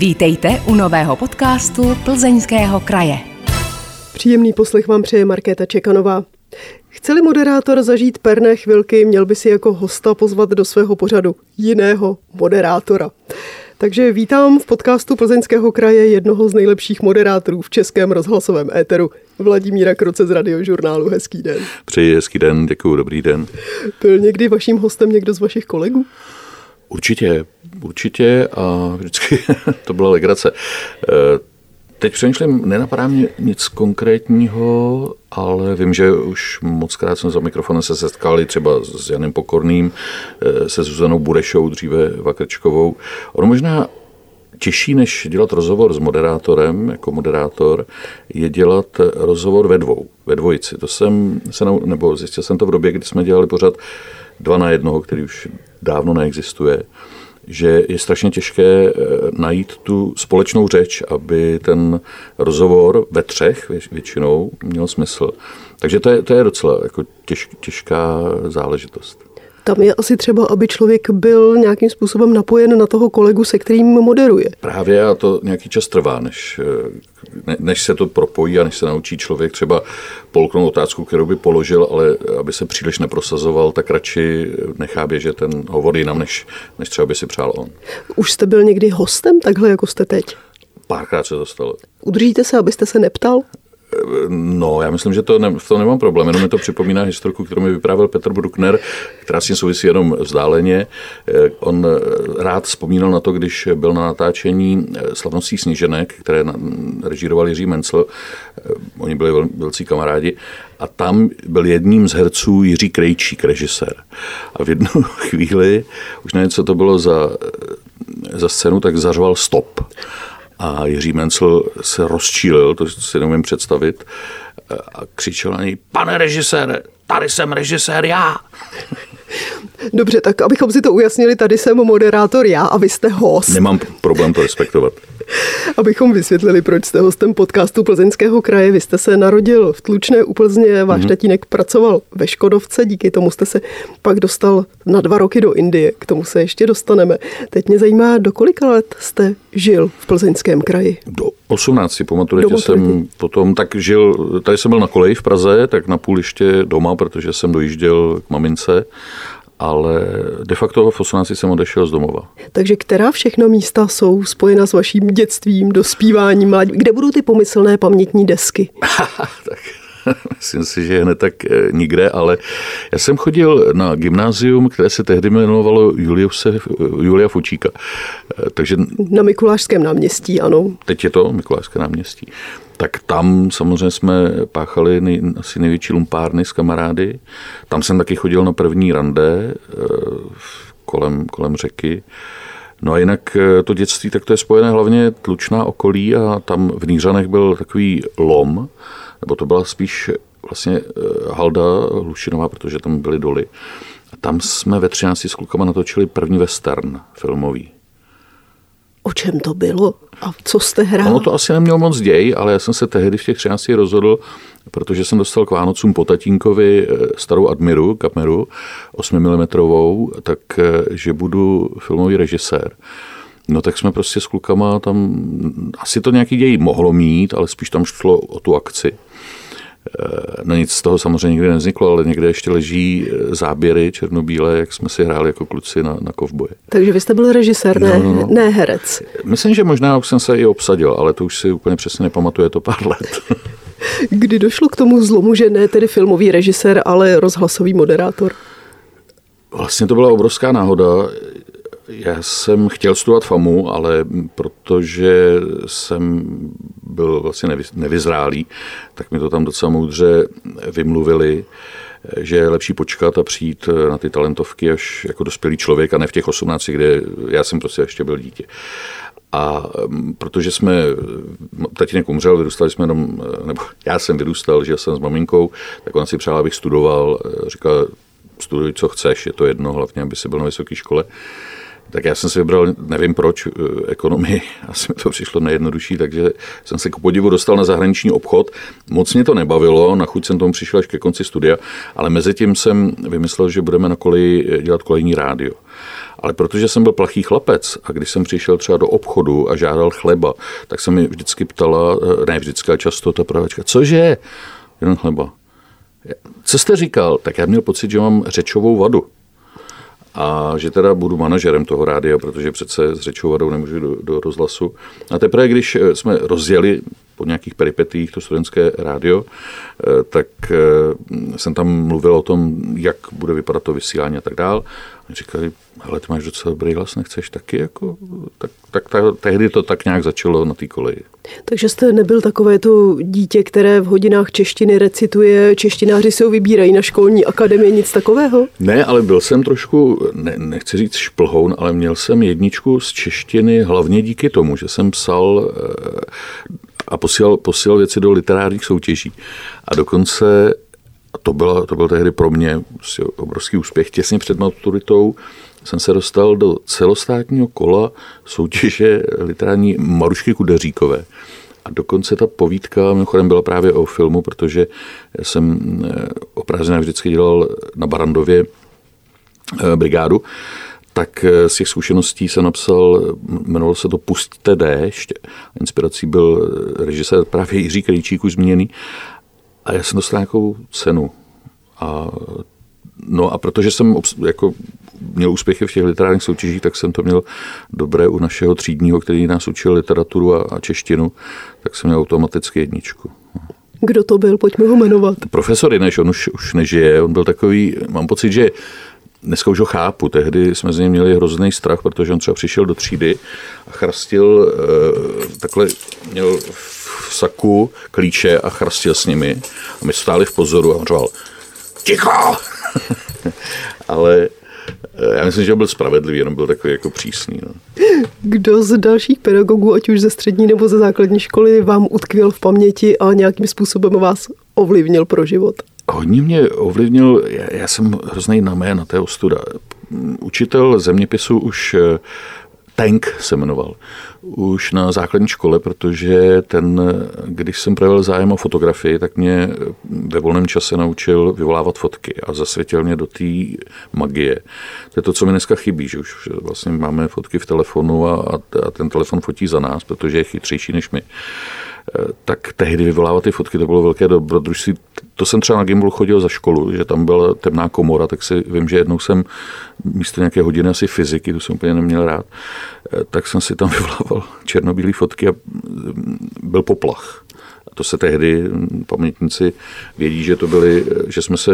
Vítejte u nového podcastu Plzeňského kraje. Příjemný poslech vám přeje Markéta Čekanová. Chceli moderátor zažít perné chvilky, měl by si jako hosta pozvat do svého pořadu jiného moderátora. Takže vítám v podcastu Plzeňského kraje jednoho z nejlepších moderátorů v českém rozhlasovém éteru, Vladimíra Kroce z radiožurnálu. Hezký den. Přeji hezký den, děkuji, dobrý den. Byl někdy vaším hostem někdo z vašich kolegů? Určitě, určitě a vždycky to byla legrace. Eh, teď přemýšlím, nenapadá mě nic konkrétního, ale vím, že už moc krát jsem za mikrofonem se setkali třeba s Janem Pokorným, eh, se Zuzanou Burešou, dříve Vakrčkovou. Ono možná těžší, než dělat rozhovor s moderátorem, jako moderátor, je dělat rozhovor ve dvou, ve dvojici. To jsem se, nebo zjistil jsem to v době, kdy jsme dělali pořád dva na jednoho, který už dávno neexistuje, že je strašně těžké eh, najít tu společnou řeč, aby ten rozhovor ve třech většinou měl smysl. Takže to je, to je docela jako těž, těžká záležitost. Tam je asi třeba, aby člověk byl nějakým způsobem napojen na toho kolegu, se kterým moderuje. Právě a to nějaký čas trvá, než, ne, než se to propojí a než se naučí člověk třeba polknout otázku, kterou by položil, ale aby se příliš neprosazoval, tak radši nechá běžet ten hovor jinam, než, než třeba by si přál on. Už jste byl někdy hostem takhle, jako jste teď? Párkrát se to stalo. Udržíte se, abyste se neptal? No, já myslím, že to ne, v tom nemám problém, jenom mi to připomíná historku, kterou mi vyprávěl Petr Bruckner, která s tím souvisí jenom vzdáleně. Eh, on eh, rád vzpomínal na to, když byl na natáčení eh, slavností sníženek, které režíroval Jiří Mencel, oni byli vel, velcí kamarádi, a tam byl jedním z herců Jiří Krejčík, režisér. A v jednu chvíli, už nevím, co to bylo za, za scénu, tak zařval stop. A Jiří Mencel se rozčílil, to si neumím představit, a křičel na něj, pane režisére, tady jsem režisér já. Dobře, tak abychom si to ujasnili, tady jsem moderátor já a vy jste host. Nemám problém to respektovat. Abychom vysvětlili, proč jste hostem podcastu Plzeňského kraje. Vy jste se narodil v Tlučné u Plzně, váš mm-hmm. tatínek pracoval ve Škodovce, díky tomu jste se pak dostal na dva roky do Indie, k tomu se ještě dostaneme. Teď mě zajímá, do kolika let jste žil v Plzeňském kraji? Do 18, po maturitě jsem potom tak žil, tady jsem byl na koleji v Praze, tak na půl ještě doma, protože jsem dojížděl k mamince ale de facto v 18 jsem odešel z domova. Takže která všechno místa jsou spojena s vaším dětstvím, dospíváním? Kde budou ty pomyslné pamětní desky? tak myslím si, že hned tak eh, nikde, ale já jsem chodil na gymnázium, které se tehdy jmenovalo Juliuse, Julia Fučíka. Eh, takže... Na Mikulášském náměstí, ano. Teď je to Mikulášské náměstí tak tam samozřejmě jsme páchali nej, asi největší lumpárny s kamarády. Tam jsem taky chodil na první rande eh, kolem, kolem řeky. No a jinak eh, to dětství, tak to je spojené hlavně tlučná okolí a tam v Nířanech byl takový lom, nebo to byla spíš vlastně eh, halda Hlušinová, protože tam byly doly. A tam jsme ve 13 s klukama natočili první western filmový. O čem to bylo a co jste hrál? Ono to asi nemělo moc děj, ale já jsem se tehdy v těch 13 rozhodl, protože jsem dostal k Vánocům po tatínkovi eh, starou Admiru, kameru 8 mm, tak eh, že budu filmový režisér. No tak jsme prostě s klukama tam, asi to nějaký děj mohlo mít, ale spíš tam šlo o tu akci. Eh, no nic z toho samozřejmě nikdy nevzniklo, ale někde ještě leží eh, záběry černobílé, jak jsme si hráli jako kluci na, na kovboje. Takže vy jste byl režisér, ne, no, no, no. ne herec. Myslím, že možná už jsem se i obsadil, ale to už si úplně přesně nepamatuje to pár let. Kdy došlo k tomu zlomu, že ne tedy filmový režisér, ale rozhlasový moderátor? Vlastně to byla obrovská náhoda. Já jsem chtěl studovat FAMu, ale protože jsem byl vlastně nevyzrálý, tak mi to tam docela moudře vymluvili, že je lepší počkat a přijít na ty talentovky až jako dospělý člověk a ne v těch 18, kde já jsem prostě ještě byl dítě. A protože jsme, tatínek umřel, vyrůstali jsme jenom, nebo já jsem vyrůstal, že jsem s maminkou, tak ona si přála, abych studoval, říkala, studuj, co chceš, je to jedno, hlavně, aby si byl na vysoké škole. Tak já jsem si vybral, nevím proč, eh, ekonomii, asi mi to přišlo nejjednodušší, takže jsem se k podivu dostal na zahraniční obchod. Moc mě to nebavilo, na chuť jsem tomu přišel až ke konci studia, ale mezi tím jsem vymyslel, že budeme na koleji dělat kolejní rádio. Ale protože jsem byl plachý chlapec a když jsem přišel třeba do obchodu a žádal chleba, tak se mi vždycky ptala, ne vždycky, ale často ta pravačka, cože? Jenom chleba. Co jste říkal? Tak já měl pocit, že mám řečovou vadu a že teda budu manažerem toho rádia, protože přece s řečou vadou nemůžu do, do rozhlasu. A teprve, když eh, jsme rozjeli po nějakých peripetích to studentské rádio, eh, tak eh, jsem tam mluvil o tom, jak bude vypadat to vysílání a tak dál. Říkali, ale ty máš docela dobrý hlas, nechceš taky? Jako? Tak, tak, tak tehdy to tak nějak začalo na té koleji. Takže jste nebyl takové to dítě, které v hodinách češtiny recituje, češtináři se ho vybírají na školní akademii, nic takového? Ne, ale byl jsem trošku, ne, nechci říct šplhoun, ale měl jsem jedničku z češtiny hlavně díky tomu, že jsem psal eh, a posílal, posílal věci do literárních soutěží. A dokonce to, bylo, to byl tehdy pro mě prostě obrovský úspěch. Těsně před maturitou jsem se dostal do celostátního kola soutěže literární Marušky Kudeříkové. A dokonce ta povídka mimochodem byla právě o filmu, protože jsem eh, o prázdninách vždycky dělal na Barandově eh, brigádu tak eh, z těch zkušeností se napsal, jmenovalo se to Pustte déšť. Inspirací byl režisér právě Jiří Krejčík, už zmíněný. A já jsem dostal nějakou cenu. A, no a protože jsem jako měl úspěchy v těch literárních soutěžích, tak jsem to měl dobré u našeho třídního, který nás učil literaturu a, a češtinu, tak jsem měl automaticky jedničku. Kdo to byl? Pojďme ho jmenovat. Profesor Jineš, on už, už nežije. On byl takový, mám pocit, že Dneska už ho chápu, tehdy jsme z něj měli hrozný strach, protože on třeba přišel do třídy a chrastil, eh, takhle měl v saku klíče a chrastil s nimi. A my stáli v pozoru a on řval, ticho! Ale eh, já myslím, že byl spravedlivý, jenom byl takový jako přísný. No. Kdo z dalších pedagogů, ať už ze střední nebo ze základní školy, vám utkvěl v paměti a nějakým způsobem vás ovlivnil pro život? Hodně mě ovlivnil, já, já jsem hrozný na jména, to je ostuda. Učitel zeměpisu už eh, Tank se jmenoval. Už na základní škole, protože ten, když jsem projevil zájem o fotografii, tak mě ve volném čase naučil vyvolávat fotky a zasvětil mě do té magie. To je to, co mi dneska chybí, že už vlastně máme fotky v telefonu a, a ten telefon fotí za nás, protože je chytřejší než my. Eh, tak tehdy vyvolávat ty fotky, to bylo velké dobrodružství. To jsem třeba na Gimbal chodil za školu, že tam byla temná komora, tak si vím, že jednou jsem místo nějaké hodiny asi fyziky, to jsem úplně neměl rád, eh, tak jsem si tam vyvolával černobílé fotky a mm, byl poplach. A to se tehdy mm, pamětníci vědí, že to byly, eh, že jsme se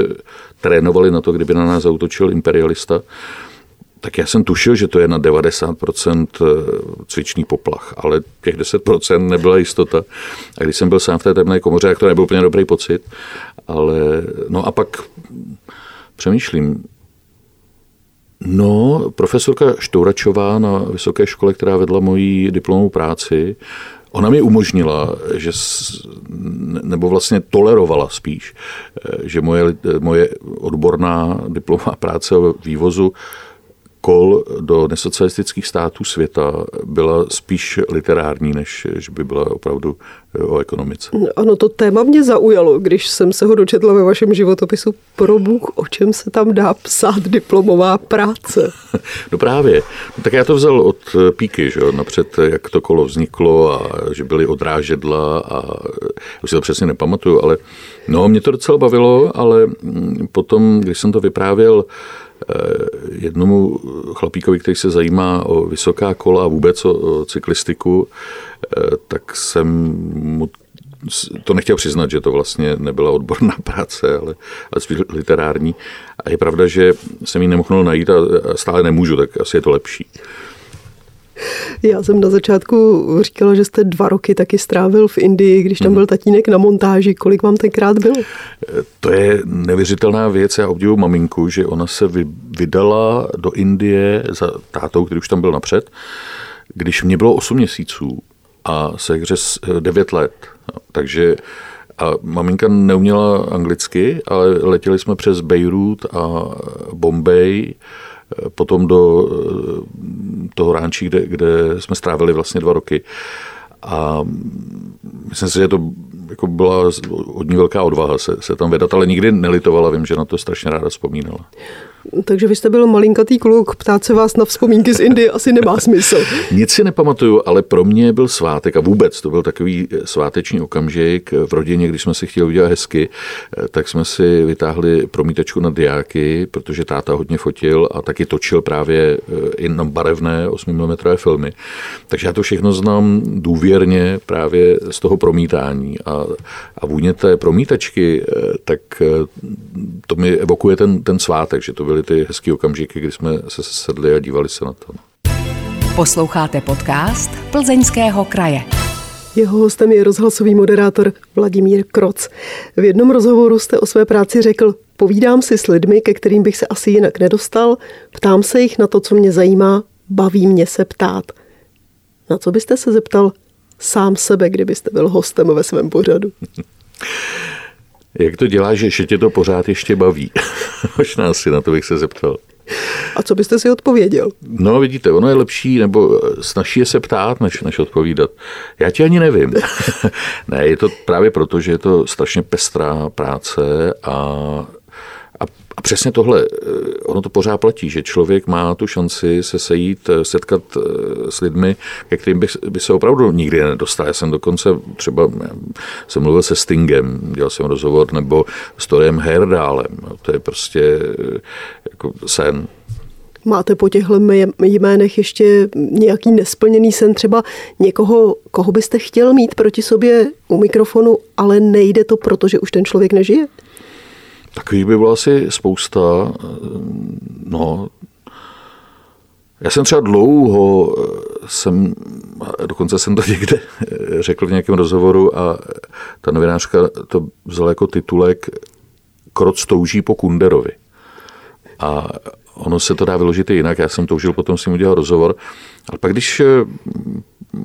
trénovali na to, kdyby na nás zautočil imperialista, tak já jsem tušil, že to je na 90% eh, cvičný poplach, ale těch 10% nebyla jistota. A když jsem byl sám v té temné komoře, tak to nebyl úplně dobrý pocit. Ale no a pak přemýšlím, No, profesorka Štouračová na vysoké škole, která vedla moji diplomovou práci, ona mi umožnila, že, nebo vlastně tolerovala spíš, eh, že moje, moje odborná diplomová práce o vývozu kol do nesocialistických států světa byla spíš literární, než že by byla opravdu eh, o ekonomice. Ano, to téma mě zaujalo, když jsem se ho dočetla ve vašem životopisu. Pro Bůh, o čem se tam dá psát diplomová práce? no právě. No, tak já to vzal od eh, Píky, že jo, napřed, jak to kolo vzniklo a že byly odrážedla a eh, už si to přesně nepamatuju, ale no, mě to docela bavilo, ale mm, potom, když jsem to vyprávěl Eh, jednomu chlapíkovi, který se zajímá o vysoká kola a vůbec o, cyklistiku, eh, tak jsem mu to nechtěl přiznat, že to vlastně nebyla odborná práce, ale, ale spíš literární. A je pravda, že jsem ji nemohl najít a stále nemůžu, tak asi je to lepší. Já jsem na začátku říkala, že jste dva roky taky strávil v Indii, když tam mhm. byl tatínek na montáži. Kolik vám tenkrát bylo? To je nevěřitelná věc. Já obdivuji maminku, že ona se vydala do Indie za tátou, který už tam byl napřed, když mě bylo 8 měsíců a hře 9 let. Takže a maminka neuměla anglicky, ale letěli jsme přes Beirut a Bombay potom do eh, toho ránčí, kde, kde jsme strávili vlastně dva roky. A myslím si, že to jako byla od ní velká odvaha se, se tam vydat, ale nikdy nelitovala, vím, že na to strašně ráda vzpomínala. Takže vy jste byl malinkatý kluk, ptát se vás na vzpomínky z Indie asi nemá smysl. Nic si nepamatuju, ale pro mě byl svátek a vůbec to byl takový sváteční okamžik v rodině, když jsme si chtěli udělat hezky, tak jsme si vytáhli promítačku na diáky, protože táta hodně fotil a taky točil právě i na barevné 8 mm filmy. Takže já to všechno znám důvěrně právě z toho promítání a, a vůně té promítačky, tak to mi evokuje ten, ten svátek, že to byly ty hezké okamžiky, kdy jsme se sedli a dívali se na to. Posloucháte podcast Plzeňského kraje. Jeho hostem je rozhlasový moderátor Vladimír Kroc. V jednom rozhovoru jste o své práci řekl, povídám si s lidmi, ke kterým bych se asi jinak nedostal, ptám se jich na to, co mě zajímá, baví mě se ptát. Na co byste se zeptal sám sebe, kdybyste byl hostem ve svém pořadu? Jak to dělá, že tě to pořád ještě baví? Možná si na to bych se zeptal. A co byste si odpověděl? No, vidíte, ono je lepší, nebo snaží se ptát, než, než odpovídat. Já ti ani nevím. ne, je to právě proto, že je to strašně pestrá práce a a, a přesně tohle, eh, ono to pořád platí, že člověk má tu šanci se sejít, eh, setkat eh, s lidmi, ke kterým by, by se opravdu nikdy nedostal. Já jsem dokonce třeba, jsem mluvil se Stingem, dělal jsem rozhovor, nebo s Torem Herdálem. To je prostě jako sen. Máte po těchto jménech ještě nějaký nesplněný sen, třeba někoho, koho byste chtěl mít proti sobě u mikrofonu, ale nejde to, protože už ten člověk nežije? Takových by bylo asi spousta. No, já jsem třeba dlouho, jsem, dokonce jsem to někde řekl v nějakém rozhovoru a ta novinářka to vzala jako titulek Kroc touží po Kunderovi. A ono se to dá vyložit i jinak. Já jsem toužil potom s ním udělal rozhovor. Ale pak když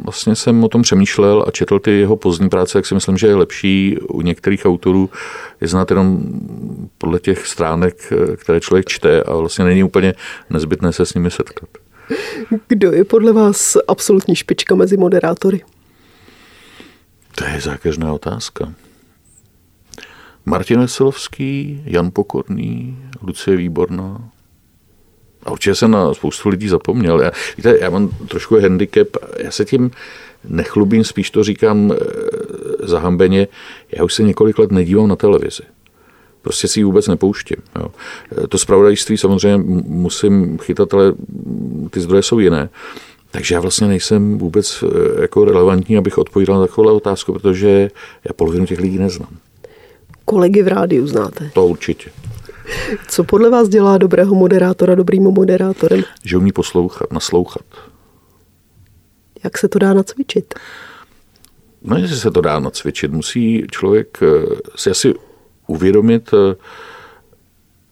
vlastně jsem o tom přemýšlel a četl ty jeho pozdní práce, tak si myslím, že je lepší u některých autorů je znát jenom podle těch stránek, které člověk čte a vlastně není úplně nezbytné se s nimi setkat. Kdo je podle vás absolutní špička mezi moderátory? To je zákeřná otázka. Martin Veselovský, Jan Pokorný, Lucie Výborná, a určitě jsem na spoustu lidí zapomněl. Já, víte, já mám trošku handicap, já se tím nechlubím, spíš to říkám e, zahambeně. Já už se několik let nedívám na televizi. Prostě si ji vůbec nepouštím. Jo. Eh, to zpravodajství samozřejmě musím chytat, ale ty zdroje jsou jiné. Takže já vlastně nejsem vůbec eh, jako relevantní, abych odpovídal na takovou otázku, protože já polovinu těch lidí neznám. Kolegy v rádiu znáte? To určitě. Co podle vás dělá dobrého moderátora dobrým moderátorem? Že umí poslouchat, naslouchat. Jak se to dá nacvičit? No, jestli se to dá nacvičit, musí člověk eh, si asi uvědomit eh,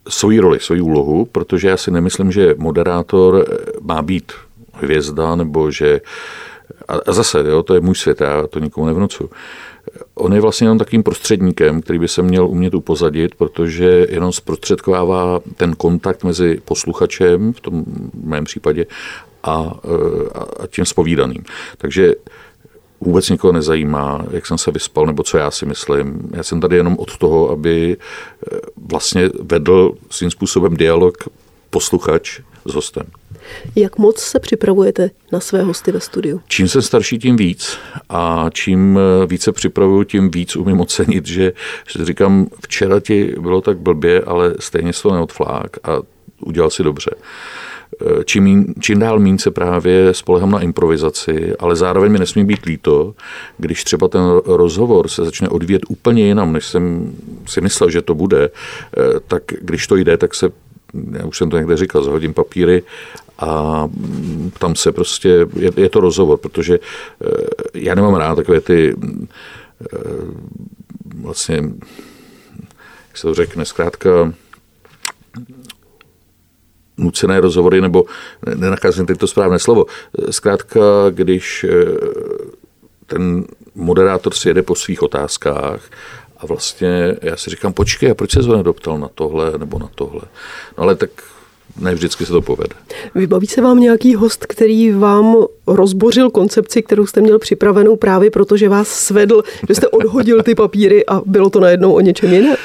svoji roli, svoji úlohu, protože já si nemyslím, že moderátor eh, má být hvězda, nebo že a zase, jo, to je můj svět, já to nikomu nevnucu. On je vlastně jenom takým prostředníkem, který by se měl umět upozadit, protože jenom zprostředkovává ten kontakt mezi posluchačem, v tom mém případě, a, a tím spovídaným. Takže vůbec nikoho nezajímá, jak jsem se vyspal, nebo co já si myslím. Já jsem tady jenom od toho, aby e, vlastně vedl svým způsobem dialog posluchač s hostem. Jak moc se připravujete na své hosty ve studiu? Čím jsem starší, tím víc. A čím více připravuju, tím víc umím ocenit, že, že říkám, včera ti bylo tak blbě, ale stejně se to neodflák a udělal si dobře. Čím, čím dál méně se právě spolehám na improvizaci, ale zároveň mi nesmí být líto, když třeba ten rozhovor se začne odvíjet úplně jinam, než jsem si myslel, že to bude, tak když to jde, tak se já už jsem to někde říkal, zahodím papíry a tam se prostě, je, je to rozhovor, protože eh, já nemám rád takové ty eh, vlastně, jak se to řekne, zkrátka nucené rozhovory, nebo nenacházím teď to správné slovo. Zkrátka, když ten moderátor si jede po svých otázkách a vlastně já si říkám, počkej, a proč se to nedoptal na tohle nebo na tohle? No ale tak ne vždycky se to povede. Vybaví se vám nějaký host, který vám rozbořil koncepci, kterou jste měl připravenou právě proto, že vás svedl, že jste odhodil ty papíry a bylo to najednou o něčem jiném?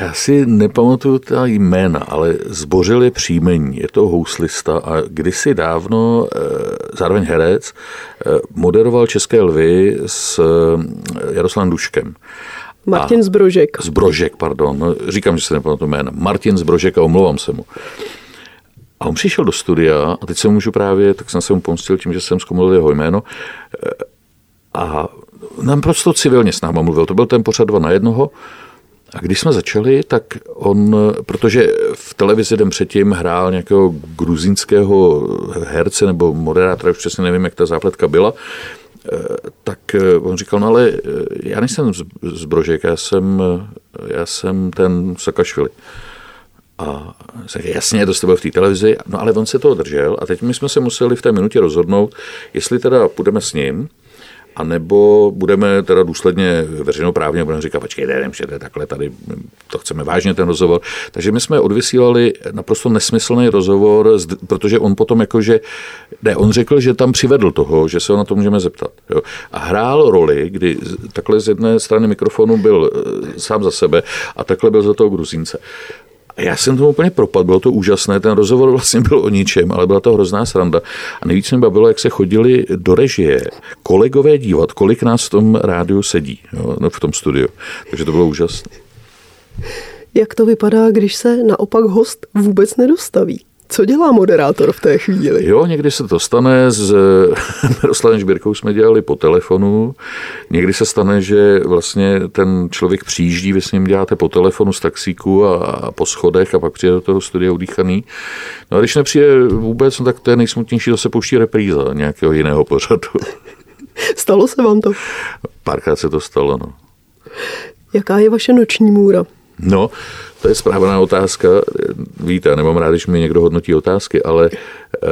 Já si nepamatuju ta jména, ale zbořil je příjmení. Je to houslista a kdysi dávno, eh, zároveň herec, eh, moderoval České lvy s eh, Jaroslavem Duškem. Martin Zbrožek. Zbrožek, pardon. No, říkám, že se nepamatuju jména. Martin Zbrožek a omlouvám se mu. A on přišel do studia a teď se můžu právě, tak jsem se mu pomstil tím, že jsem zkomolil jeho jméno a nám prostě civilně s náma mluvil. To byl ten pořad dva na jednoho a když jsme začali, tak on, protože v televizi den předtím hrál nějakého gruzínského herce nebo moderátora, už přesně nevím, jak ta zápletka byla, tak eh, on říkal, no ale eh, já nejsem z Brožek, já jsem, já jsem ten Sakašvili. A řekl, jasně, to jste byl v té televizi, no ale on se toho držel a teď my jsme se museli v té minutě rozhodnout, jestli teda půjdeme s ním, a nebo budeme teda důsledně veřejnoprávně, budeme říkat, počkejte, nemůžete takhle tady, to chceme vážně ten rozhovor. Takže my jsme odvysílali naprosto nesmyslný rozhovor, protože on potom jakože, ne, on řekl, že tam přivedl toho, že se ho na to můžeme zeptat. Jo. A hrál roli, kdy takhle z jedné strany mikrofonu byl eh, sám za sebe a takhle byl za toho Gruzínce. A já jsem tomu úplně propadl, bylo to úžasné, ten rozhovor vlastně byl o ničem, ale byla to hrozná sranda. A nejvíc mě bavilo, jak se chodili do režie kolegové dívat, kolik nás v tom rádiu sedí, jo, no, v tom studiu. Takže to bylo úžasné. Jak to vypadá, když se naopak host vůbec nedostaví? Co dělá moderátor v té chvíli? Jo, někdy se to stane, s Miroslavem Žbírkou jsme dělali po telefonu, někdy se stane, že vlastně ten člověk přijíždí, vy s ním děláte po telefonu z taxíku a, a po schodech a pak přijde do toho studia udýchaný. No a když nepřijde vůbec, no tak to je nejsmutnější, se pouští repríza nějakého jiného pořadu. Stalo se vám to? Párkrát se to stalo, no. Jaká je vaše noční můra? No, to je správná otázka. Víte, nemám rád, když mi někdo hodnotí otázky, ale eh,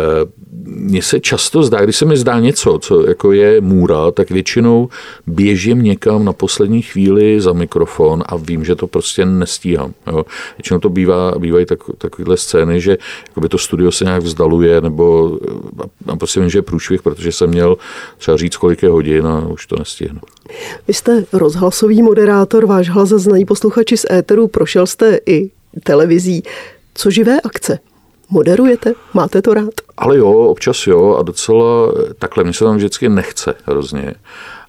mně se často zdá, když se mi zdá něco, co jako je můra, tak většinou běžím někam na poslední chvíli za mikrofon a vím, že to prostě nestíhám. Jo. Většinou to bývá, bývají tak, takovéhle scény, že to studio se nějak vzdaluje, nebo a prostě vím, že je průšvih, protože jsem měl třeba říct, kolik je hodin a už to nestihnu. Vy jste rozhlasový moderátor, váš hlas znají posluchači z éteru, prošel jste i televizí. Co živé akce? Moderujete? Máte to rád? Ale jo, občas jo a docela takhle, mě se tam vždycky nechce hrozně.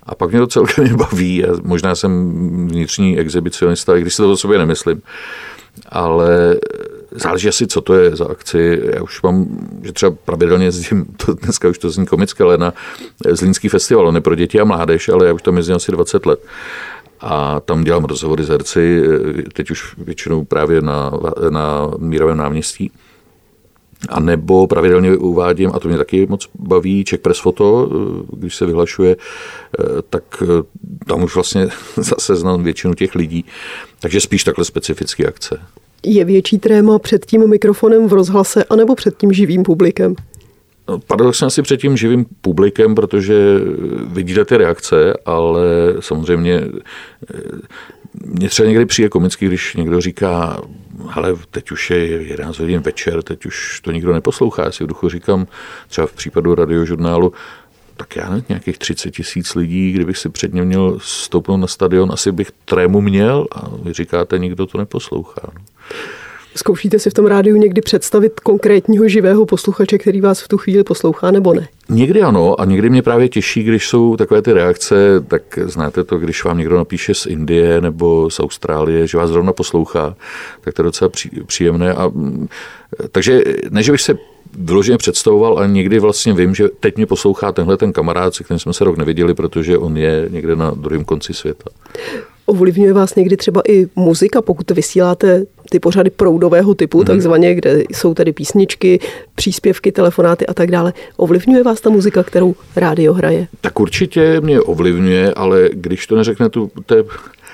A pak mě to celkem baví a možná jsem vnitřní exhibicionista, i když si to o sobě nemyslím. Ale záleží asi, co to je za akci. Já už mám, že třeba pravidelně jezdím, to dneska už to zní komické, ale na Zlínský festival, ne pro děti a mládež, ale já už tam jezdím asi 20 let a tam dělám rozhovory s herci, teď už většinou právě na, na Mírovém náměstí. A nebo pravidelně uvádím, a to mě taky moc baví, Czech Press Foto, když se vyhlašuje, tak tam už vlastně zase znám většinu těch lidí. Takže spíš takhle specifické akce. Je větší tréma před tím mikrofonem v rozhlase anebo před tím živým publikem? Paradoxně asi před tím živým publikem, protože vidíte ty reakce, ale samozřejmě eh, mě třeba někdy přijde komicky, když někdo říká, ale teď už je 11 hodin večer, teď už to nikdo neposlouchá. Já si v duchu říkám, třeba v případu radiožurnálu, tak já nevím, nějakých 30 tisíc lidí, kdybych si předně měl stoupnout na stadion, asi bych trému měl a vy říkáte, nikdo to neposlouchá. No. Zkoušíte si v tom rádiu někdy představit konkrétního živého posluchače, který vás v tu chvíli poslouchá, nebo ne? Někdy ano a někdy mě právě těší, když jsou takové ty reakce, tak znáte to, když vám někdo napíše z Indie nebo z Austrálie, že vás zrovna poslouchá, tak to je docela příjemné. A, mm, takže ne, že bych se vyloženě představoval, ale někdy vlastně vím, že teď mě poslouchá tenhle ten kamarád, se kterým jsme se rok neviděli, protože on je někde na druhém konci světa. Ovlivňuje vás někdy třeba i muzika, pokud vysíláte ty pořady proudového typu, hmm. takzvaně, kde jsou tedy písničky, příspěvky, telefonáty a tak dále. Ovlivňuje vás ta muzika, kterou rádio hraje? Tak určitě mě ovlivňuje, ale když to neřekne tu, te,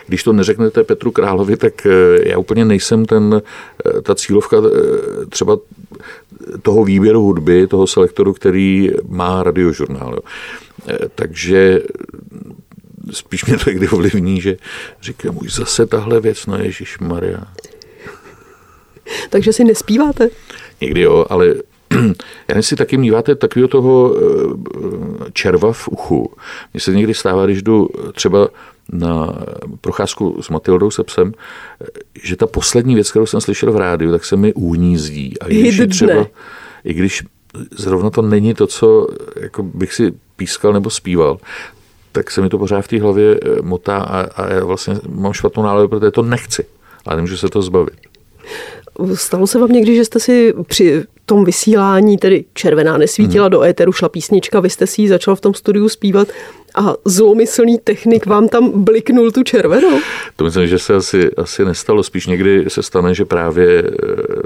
když to neřeknete Petru Královi, tak eh, já úplně nejsem ten, eh, ta cílovka eh, třeba toho výběru hudby, toho selektoru, který má radiožurnál. Jo. Takže spíš mě to někdy ovlivní, že říkám, už zase tahle věc, no Ježíš Maria. Takže si nespíváte? Někdy jo, ale já si taky míváte takového toho červa v uchu. Mně se někdy stává, když jdu třeba na procházku s Matildou se psem, že ta poslední věc, kterou jsem slyšel v rádiu, tak se mi unízdí. A když třeba, i když zrovna to není to, co jako bych si pískal nebo zpíval, tak se mi to pořád v té hlavě eh, motá a, a já vlastně mám špatnou náladu, protože to nechci. Ale nemůžu se to zbavit. Stalo se vám někdy, že jste si při tom vysílání, tedy červená nesvítila, hmm. do éteru šla písnička, vy jste si ji začal v tom studiu zpívat a zlomyslný technik vám tam bliknul tu červenou? To myslím, že se asi, asi nestalo. Spíš někdy se stane, že právě eh,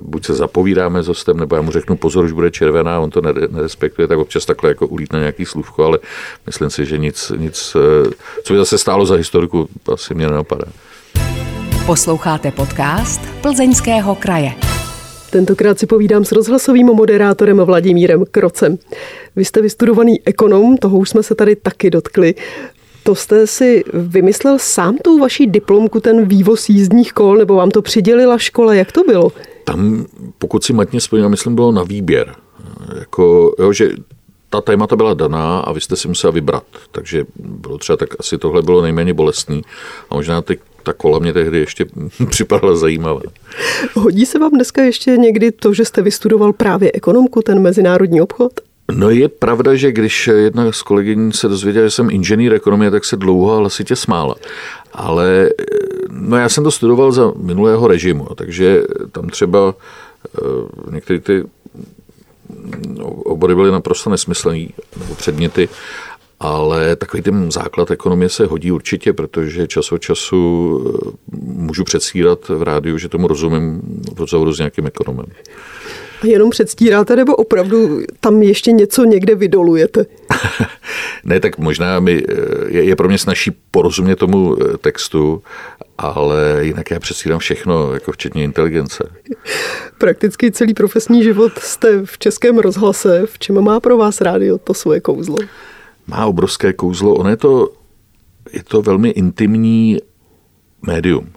buď se zapovídáme s hostem, nebo já mu řeknu pozor, už bude červená, on to nerespektuje, tak občas takhle jako ulítne nějaký slůvko, ale myslím si, že nic, nic eh, co by zase stálo za historiku, asi mě nenapadá. Posloucháte podcast Plzeňského kraje. Tentokrát si povídám s rozhlasovým moderátorem Vladimírem Krocem. Vy jste vystudovaný ekonom, toho už jsme se tady taky dotkli. To jste si vymyslel sám tu vaší diplomku, ten vývoz jízdních kol, nebo vám to přidělila škola? Jak to bylo? Tam, pokud si matně vzpomínám, myslím, bylo na výběr. Jako, jo, že ta témata byla daná a vy jste si musel vybrat. Takže bylo třeba tak asi tohle bylo nejméně bolestný. A možná ty ta kola mě tehdy ještě připadala zajímavá. Hodí se vám dneska ještě někdy to, že jste vystudoval právě ekonomku, ten mezinárodní obchod? No je pravda, že když jedna z kolegyní se dozvěděla, že jsem inženýr ekonomie, tak se dlouho a hlasitě smála. Ale no já jsem to studoval za minulého režimu, takže tam třeba uh, některé ty obory byly naprosto nesmyslný, nebo předměty, ale takový ten základ ekonomie se hodí určitě, protože čas od času eh, můžu předstírat v rádiu, že tomu rozumím v rozhovoru s nějakým ekonomem. A jenom předstíráte, nebo opravdu tam ještě něco někde vydolujete? ne, tak možná mi, eh, je, je pro mě snažší porozumět tomu eh, textu, ale jinak já předstírám všechno, jako včetně inteligence. Prakticky celý profesní život jste v českém rozhlase. V čem má pro vás rádio to svoje kouzlo? má obrovské kouzlo. Ono je to, je to velmi intimní médium.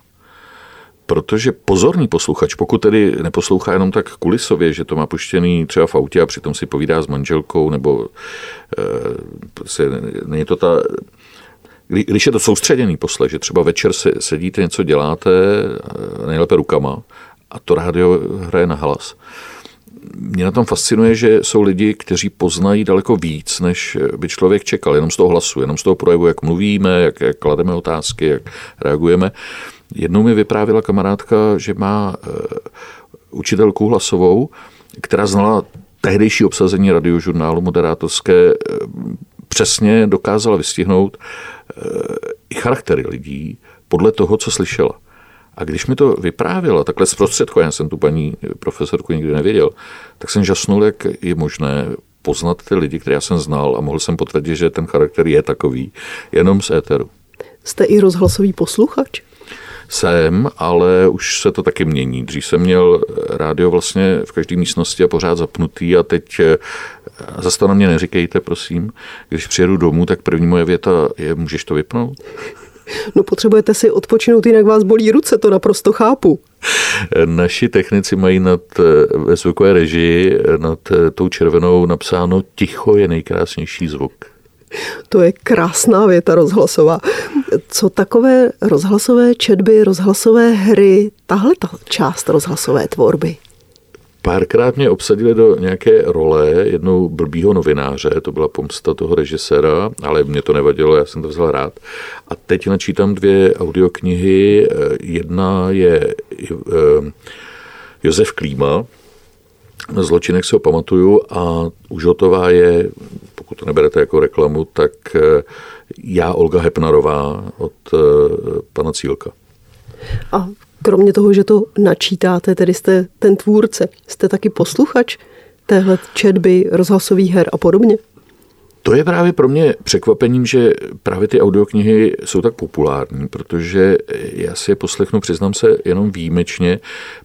Protože pozorný posluchač, pokud tedy neposlouchá jenom tak kulisově, že to má puštěný třeba v autě a přitom si povídá s manželkou, nebo e, prostě není to ta když je to soustředěný poslech, že třeba večer se, sedíte, něco děláte, eh, nejlépe rukama, a to rádio hraje na hlas, mě na tom fascinuje, že jsou lidi, kteří poznají daleko víc, než by člověk čekal, jenom z toho hlasu, jenom z toho projevu, jak mluvíme, jak, jak klademe otázky, jak reagujeme. Jednou mi vyprávila kamarádka, že má eh, učitelku hlasovou, která znala tehdejší obsazení radiožurnálu moderátorské, eh, přesně dokázala vystihnout i charaktery lidí podle toho, co slyšela. A když mi to vyprávěla, takhle zprostředko, já jsem tu paní profesorku nikdy nevěděl, tak jsem žasnul, jak je možné poznat ty lidi, které já jsem znal a mohl jsem potvrdit, že ten charakter je takový, jenom z éteru. Jste i rozhlasový posluchač? Jsem, ale už se to taky mění. Dřív jsem měl rádio vlastně v každé místnosti a pořád zapnutý a teď eh, zase to na mě neříkejte, prosím. Když přijedu domů, tak první moje věta je, můžeš to vypnout? No potřebujete si odpočinout, jinak vás bolí ruce, to naprosto chápu. Naši technici mají nad, eh, ve zvukové režii nad eh, tou červenou napsáno ticho je nejkrásnější zvuk. To je krásná věta rozhlasová. Co takové rozhlasové četby, rozhlasové hry, tahle ta část rozhlasové tvorby? Párkrát mě obsadili do nějaké role jednou blbýho novináře, to byla pomsta toho režiséra, ale mě to nevadilo, já jsem to vzal rád. A teď načítám dvě audioknihy. Jedna je eh, Josef Klíma, na zločinech si ho pamatuju a už hotová je, pokud to neberete jako reklamu, tak eh, já Olga Hepnarová od eh, pana Cílka. A kromě toho, že to načítáte, tedy jste ten tvůrce, jste taky posluchač téhle četby, rozhlasových her a podobně? To je právě pro mě překvapením, že právě ty audioknihy jsou tak populární, protože já si je poslechnu, přiznám se, jenom výjimečně,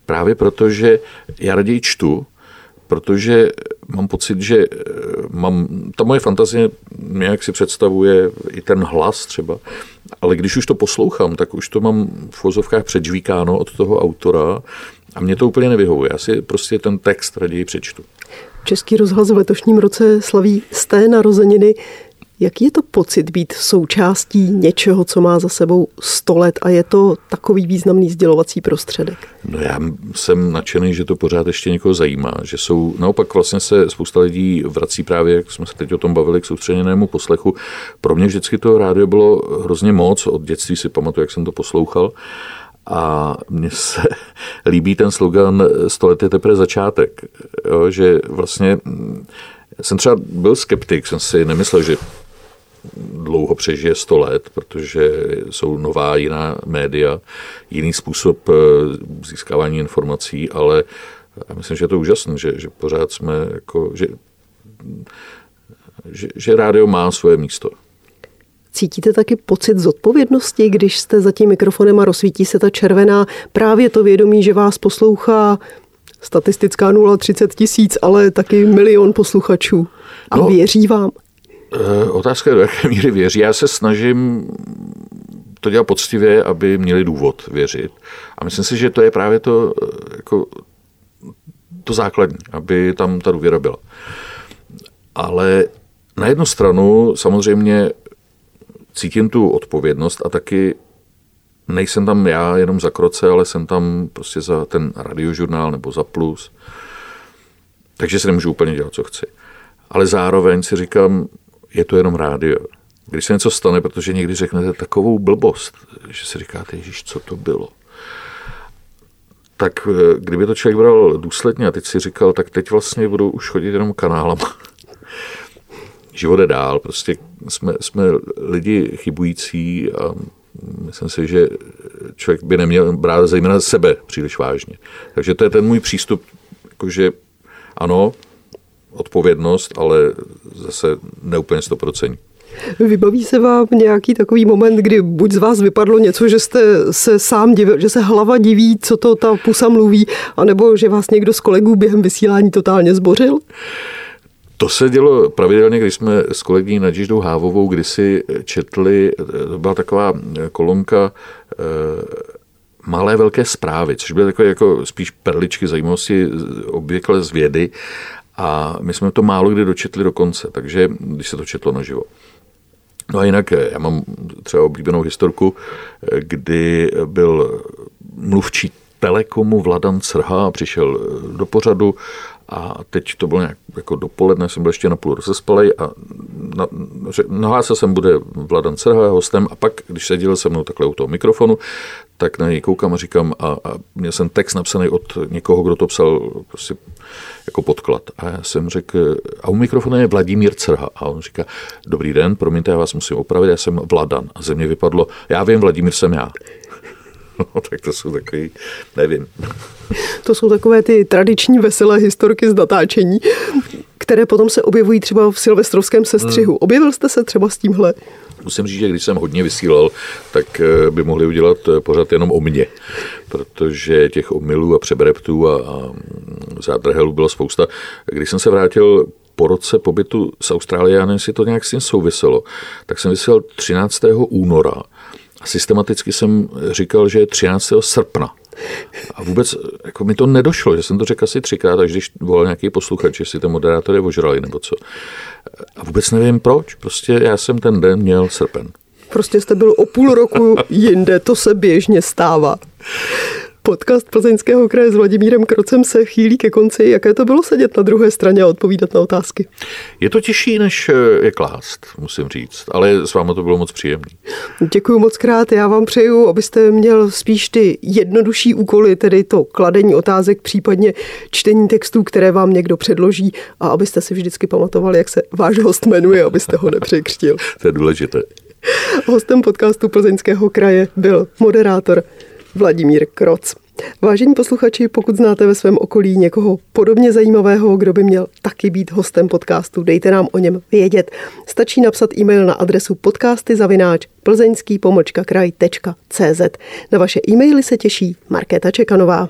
právě protože já raději čtu, protože mám pocit, že eh, mám, ta moje fantazie nějak si představuje i ten hlas třeba, ale když už to poslouchám, tak už to mám v vozovkách předžvíkáno od toho autora a mě to úplně nevyhovuje. Já si prostě ten text raději přečtu. Český rozhlas v letošním roce slaví z té narozeniny. Jaký je to pocit být součástí něčeho, co má za sebou 100 let a je to takový významný sdělovací prostředek? No já jsem nadšený, že to pořád ještě někoho zajímá, že jsou, naopak vlastně se spousta lidí vrací právě, jak jsme se teď o tom bavili, k soustředěnému poslechu. Pro mě vždycky to rádio bylo hrozně moc, od dětství si pamatuju, jak jsem to poslouchal. A mně se líbí ten slogan 100 let je teprve začátek, jo, že vlastně jsem třeba byl skeptik, jsem si nemyslel, že dlouho přežije 100 let, protože jsou nová jiná média, jiný způsob eh, získávání informací, ale já myslím, že je to úžasné, že, že pořád jsme jako, že, že, že rádio má svoje místo. Cítíte taky pocit zodpovědnosti, když jste za tím mikrofonem a rozsvítí se ta červená, právě to vědomí, že vás poslouchá statistická 0,30 tisíc, ale taky milion posluchačů a no, věří vám? Eh, otázka je, do jaké míry věří. Já se snažím to dělat poctivě, aby měli důvod věřit. A myslím si, že to je právě to, eh, jako, to základní, aby tam ta důvěra byla. Ale na jednu stranu samozřejmě cítím tu odpovědnost a taky nejsem tam já jenom za kroce, ale jsem tam prostě za ten radiožurnál nebo za plus. Takže si nemůžu úplně dělat, co chci. Ale zároveň si říkám, je to jenom rádio. Když se něco stane, protože někdy řeknete takovou blbost, že si říkáte, Ježíš, co to bylo, tak eh, kdyby to člověk bral důsledně a teď si říkal, tak teď vlastně budou už chodit jenom kanálama. Život je dál, prostě jsme, jsme lidi chybující a myslím si, že člověk by neměl brát zejména sebe příliš vážně. Takže to je ten můj přístup, jakože ano, odpovědnost, ale zase neúplně 100%. Vybaví se vám nějaký takový moment, kdy buď z vás vypadlo něco, že jste se sám divil, že se hlava diví, co to ta pusa mluví, anebo že vás někdo z kolegů během vysílání totálně zbořil? To se dělo pravidelně, když jsme s kolegyní Nadžiždou Hávovou kdysi četli, to byla taková kolonka eh, malé velké zprávy, což byly takové jako spíš perličky zajímavosti obvykle z vědy a my jsme to málo kdy dočetli do konce, takže když se to četlo naživo. No a jinak já mám třeba oblíbenou historku, kdy byl mluvčí Telekomu Vladan Crha přišel do pořadu a teď to bylo nějak jako dopoledne, jsem byl ještě na půl rozespalej a na, nahlásil jsem, bude Vladan Crha hostem a pak, když seděl se mnou takhle u toho mikrofonu, tak na něj koukám a říkám, a, a měl jsem text napsaný od někoho, kdo to psal prostě jako podklad. A já jsem řekl, a u mikrofonu je Vladimír Crha. A on říká, dobrý den, promiňte, já vás musím opravit, já jsem Vladan. A ze mě vypadlo, já vím, Vladimír jsem já. No, tak to jsou takový, nevím. To jsou takové ty tradiční veselé historky z natáčení, které potom se objevují třeba v silvestrovském sestřihu. Hmm. Objevil jste se třeba s tímhle? Musím říct, že když jsem hodně vysílal, tak eh, by mohli udělat eh, pořád jenom o mně, protože těch omylů a přebreptů a, a zádrhelů byla spousta. Když jsem se vrátil po roce pobytu z Austrálie, já nevím, jestli to nějak s tím souviselo, tak jsem vysílal 13. února systematicky jsem říkal, že je 13. srpna. A vůbec jako mi to nedošlo, že jsem to řekl asi třikrát, až když volal nějaký posluchač, jestli to moderátory ožrali nebo co. A vůbec nevím proč, prostě já jsem ten den měl srpen. Prostě jste byl o půl roku jinde, to se běžně stává. Podcast Plzeňského kraje s Vladimírem Krocem se chýlí ke konci. Jaké to bylo sedět na druhé straně a odpovídat na otázky? Je to těžší, než je klást, musím říct, ale s vámi to bylo moc příjemné. Děkuji moc krát. Já vám přeju, abyste měl spíš ty jednodušší úkoly, tedy to kladení otázek, případně čtení textů, které vám někdo předloží a abyste si vždycky pamatovali, jak se váš host jmenuje, abyste ho nepřekřtil. to je důležité. Hostem podcastu Plzeňského kraje byl moderátor Vladimír Kroc. Vážení posluchači, pokud znáte ve svém okolí někoho podobně zajímavého, kdo by měl taky být hostem podcastu, dejte nám o něm vědět. Stačí napsat e-mail na adresu podcasty zavináč plzeňský. Na vaše e-maily se těší Markéta Čekanová.